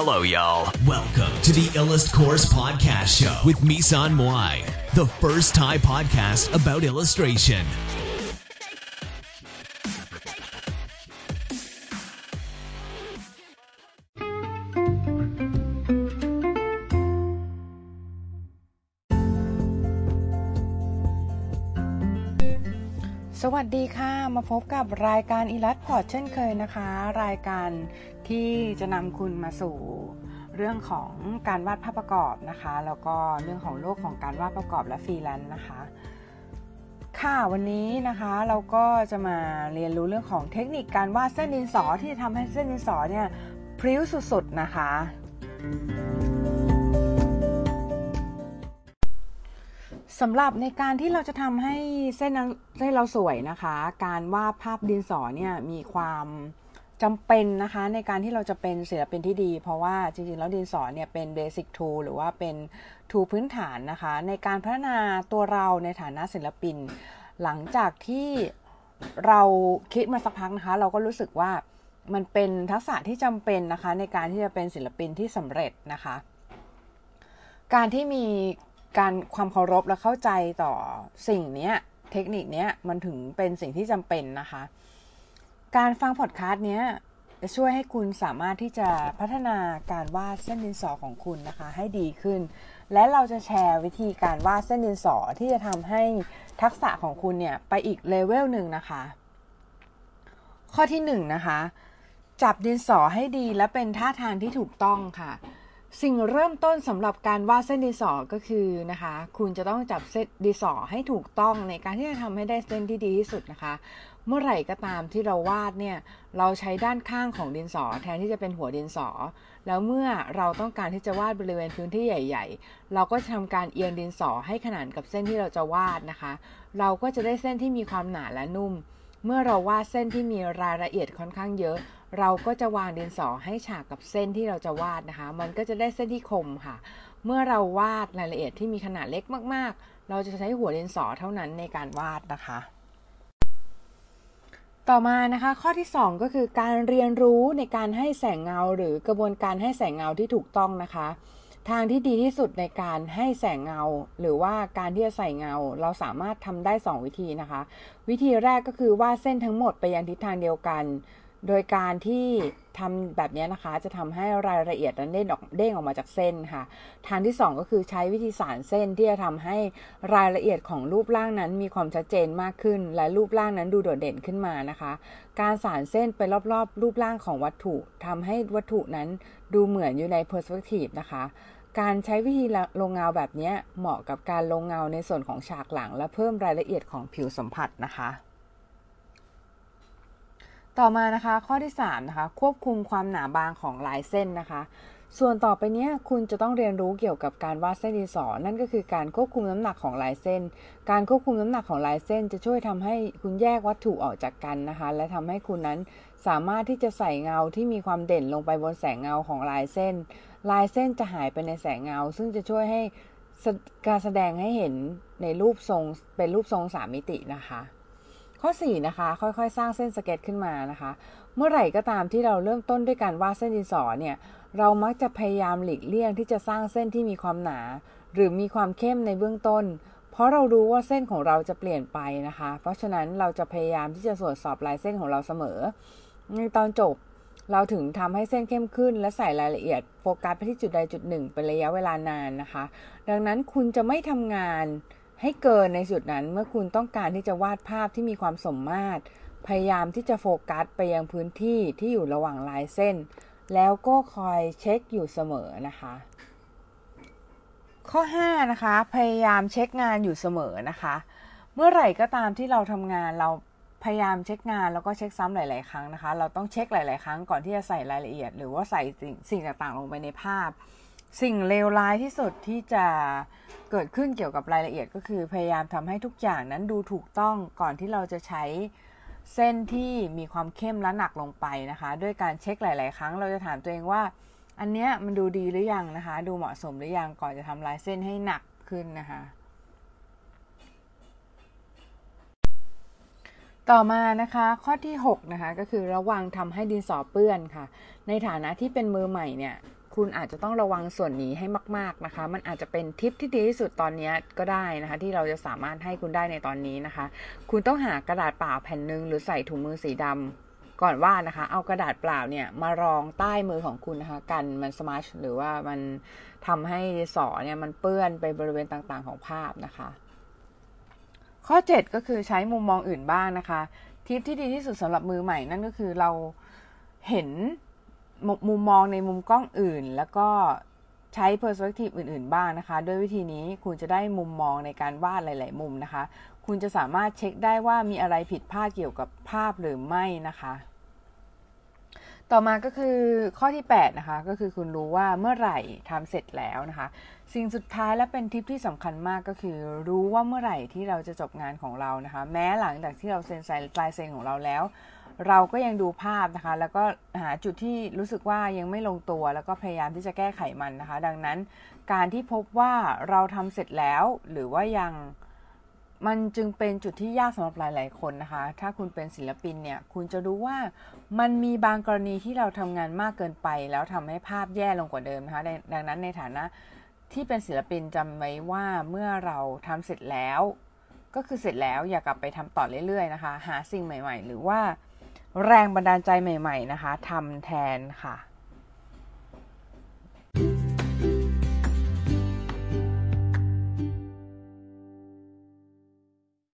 Hello, y'all. Welcome to the Illust Course Podcast Show with Misan Moai, the first Thai podcast about illustration. สวัสดีค่ะ มาพบกับรายการอีลัดพอร์ตเช่นเคยนะคะ รายการที่จะนำคุณมาสู่ เรื่องของการวาดภาพประกอบนะคะ แล้วก็เรื่องของโลกของการวาดประกอบและฟรีแลนซ์นะคะ ค่ะวันนี้นะคะเราก็จะมาเรียนรู้เรื่องของเทคนิคการวาดเส้นดินสอที่ทำให้เส้นดินสอเนี่ยพริ้วสุดๆนะคะ สำหรับในการที่เราจะทำให้เส้นเส้นเราสวยนะคะ การวาดภาพดินสอเนี่ยมีความจำเป็นนะคะ ในการที่เราจะเป็นศิลปินที่ดี เพราะว่าจริงๆ แล้วดินสอเนี่ยเป็นเบสิกทูหรือว่าเป็นทูพื้นฐานนะคะ ในการพัฒนาตัวเราในฐานะศิลปิน หลังจากที่เราคิดมาสักพักนะคะ เราก็รู้สึกว่ามันเป็นทักษะที่จำเป็นนะคะ ในการที่จะเป็นศิลปินที่สำเร็จนะคะ การที่มี การความเคารพและเข้าใจต่อสิ่งนี้เทคนิคนี้มันถึงเป็นสิ่งที่จำเป็นนะคะ การฟังพอดคาสต์นี้จะช่วยให้คุณสามารถที่จะพัฒนาการวาดเส้นดินสอของคุณนะคะ ให้ดีขึ้น และเราจะแชร์วิธีการวาดเส้นดินสอที่จะทำให้ทักษะของคุณเนี่ยไปอีกเลเวลหนึ่งนะคะ ข้อที่1นนะคะ จับดินสอให้ดีและเป็นท่าทางที่ถูกต้องค่ะ สิ่งเริ่มต้นสำหรับการวาดเส้นดินสอก็คือนะคะ คุณจะต้องจับเส้นดินสอให้ถูกต้องในการที่จะทำให้ได้เส้นที่ดีที่สุดนะคะ เมื่อไหร่ก็ตามที่เราวาดเนี่ยเราใช้ด้านข้างของดินสอ แทนที่จะเป็นหัวดินสอ แล้วเมื่อเราต้องการที่จะวาดบริเวณพื้นที่ใหญ่ ๆ เราก็จะทำการเอียงดินสอให้ขนานกับเส้นที่เราจะวาดนะคะ เราก็จะได้เส้นที่มีความหนาและนุ่ม เมื่อเราวาดเส้นที่มีรายละเอียดค่อนข้างเยอะ เราก็จะวางดินสอให้ฉากกับเส้นที่เราจะวาดนะคะ มันก็จะได้เส้นที่คมค่ะ เมื่อเราวาดรายละเอียดที่มีขนาดเล็กมาก ๆ เราจะใช้หัวดินสอเท่านั้นในการวาดนะคะ ต่อมานะคะ ข้อที่ 2 ก็คือการเรียนรู้ในการให้แสงเงา หรือกระบวนการให้แสงเงาที่ถูกต้องนะคะ ทางที่ดีที่สุดในการให้แสงเงา หรือว่าการที่จะใส่เงา เราสามารถทำได้ 2 วิธีนะคะ วิธีแรกก็คือวาดเส้นทั้งหมดไปยังทิศทางเดียวกัน โดยการที่ทำแบบนี้นะคะ จะทำให้รายละเอียดนั้นเด้งออกเด้งออกมาจากเส้นค่ะ ทางที่ 2 ก็คือใช้วิธีสารเส้นที่จะทำให้รายละเอียดของรูปร่างนั้นมีความชัดเจนมากขึ้น และรูปร่างนั้นดูโดดเด่นขึ้นมานะคะ การสารเส้นไปรอบๆ รูปร่างของวัตถุทำให้วัตถุนั้นดูเหมือนอยู่ในเพอร์สเปกทีฟนะคะการใช้วิธีลงเงาแบบนี้เหมาะกับการลงเงาในส่วนของฉากหลัง และเพิ่มรายละเอียดของผิวสัมผัสนะคะ ต่อมานะคะข้อที่3นะคะควบคุมความหนาบางของลายเส้นนะคะ ส่วนต่อไปนี้คุณจะต้องเรียนรู้เกี่ยวกับการวาดเส้นดินสอนั่นก็คือการควบคุมน้ำหนักของลายเส้น การควบคุมน้ำหนักของลายเส้น จะช่วยทำให้คุณแยกวัตถุออกจากกันนะคะ และทำให้คุณนั้นสามารถที่จะใส่เงาที่มีความเด่นลงไปบนแสงเงาของลายเส้น ลายเส้นจะหายไปในแสงเงา ซึ่งจะช่วยให้การแสดงให้เห็นในรูปทรงเป็นรูปทรงสามมิตินะคะ ข้อ 4 นะคะ ค่อยๆ สร้างเส้นสเก็ตขึ้นมานะคะ เมื่อไหร่ก็ตามที่เราเริ่มต้นด้วยการวาดเส้นดินสอเนี่ยเรามักจะพยายามหลีกเลี่ยงที่จะสร้างเส้นที่มีความหนา หรือมีความเข้มในเบื้องต้น เพราะเรารู้ว่าเส้นของเราจะเปลี่ยนไปนะคะ เพราะฉะนั้นเราจะพยายามที่จะตรวจสอบลายเส้นของเราเสมอ ในตอนจบเราถึงทำให้เส้นเข้มขึ้น และใส่รายละเอียดโฟกัสไปที่จุดใดจุดหนึ่งเป็นระยะเวลานานนะคะ ดังนั้นคุณจะไม่ทำงาน ให้เกินในจุดนั้นเมื่อคุณต้องการที่จะวาดภาพที่มีความสมมาตร พยายามที่จะโฟกัสไปยังพื้นที่ที่อยู่ระหว่างลายเส้น แล้วก็คอยเช็คอยู่เสมอนะคะ ข้อ 5 นะคะ พยายามเช็คงานอยู่เสมอนะคะ เมื่อไหร่ก็ตามที่เราทำงานเราพยายามเช็คงานแล้วก็เช็คซ้ำหลาย ๆ ครั้งนะคะ เราต้องเช็คหลาย ๆ ครั้งก่อนที่จะใส่รายละเอียด หรือว่าใส่สิ่งสิ่งต่าง ๆ ลงไปในภาพ สิ่งเลวร้ายที่สุดที่จะ เกิดขึ้นเกี่ยวกับรายละเอียดก็คือพยายามทำให้ทุกอย่างนั้นดูถูกต้องก่อนที่เราจะใช้เส้นที่มีความเข้มและหนักลงไปนะคะ ด้วยการเช็คหลาย ๆ ครั้งเราจะถามตัวเองว่า อันเนี้ยมันดูดีหรือยังนะคะ ดูเหมาะสมหรือยังก่อนจะทำลายเส้นให้หนักขึ้นนะคะ ต่อมานะคะข้อที่ 6 นะคะ ก็คือระวังทำให้ดินสอเปื้อนค่ะ ในฐานะที่เป็นมือใหม่เนี่ย คุณอาจจะต้องระวังส่วนนี้ให้มาก ๆนะคะ มันอาจจะเป็นทิปที่ดีที่สุดตอนนี้ก็ได้นะคะ ที่เราจะสามารถให้คุณได้ในตอนนี้นะคะ คุณต้องหากระดาษเปล่าแผ่นหนึ่งหรือใส่ถุงมือสีดำก่อนว่านะคะ เอากระดาษเปล่าเนี่ยมารองใต้มือของคุณนะคะ กันมันสมาร์ชหรือว่ามันทำให้สอเนี่ยมันเปื้อนไปบริเวณต่างๆของภาพนะคะ ข้อ 7 ก็คือใช้มุมมองอื่นบ้างนะคะ ทิปที่ดีที่สุดสำหรับมือใหม่นั่นก็คือเราเห็น มุมมองในมุมกล้องอื่น แล้วก็ใช้ perspective อื่น ๆ บ้างนะคะ ด้วยวิธีนี้คุณจะได้มุมมองในการวาดหลาย ๆ มุมนะคะ คุณจะสามารถเช็คได้ว่ามีอะไรผิดพลาดเกี่ยวกับภาพหรือไม่นะคะ ต่อมาก็คือข้อที่ 8 นะคะ ก็คือคุณรู้ว่าเมื่อไหร่ทำเสร็จแล้วนะคะ สิ่งสุดท้ายและเป็นทิปที่สำคัญมากก็คือ รู้ว่าเมื่อไหร่ที่เราจะจบงานของเรานะคะ แม้หลังจากที่เราเซ็นไซลายเซ็นของเราแล้ว เราก็ยังดูภาพนะคะ แล้วก็หาจุดที่รู้สึกว่ายังไม่ลงตัว แล้วก็พยายามที่จะแก้ไขมันนะคะ ดังนั้นการที่พบว่าเราทำเสร็จแล้ว หรือว่ายังมันจึงเป็นจุดที่ยากสำหรับหลาย ๆ คนนะคะ ถ้าคุณเป็นศิลปินเนี่ย คุณจะรู้ว่ามันมีบางกรณีที่เราทำงานมากเกินไป แล้วทำให้ภาพแย่ลงกว่าเดิมนะคะ ดังนั้นในฐานะที่เป็นศิลปินจำไว้ว่าเมื่อเราทำเสร็จแล้ว ก็คือเสร็จแล้วอย่ากลับไปทำต่อเรื่อย ๆ นะคะ หาสิ่งใหม่ ๆ หรือว่า แรงบันดาลใจใหม่ ๆ นะคะทำแทนค่ะ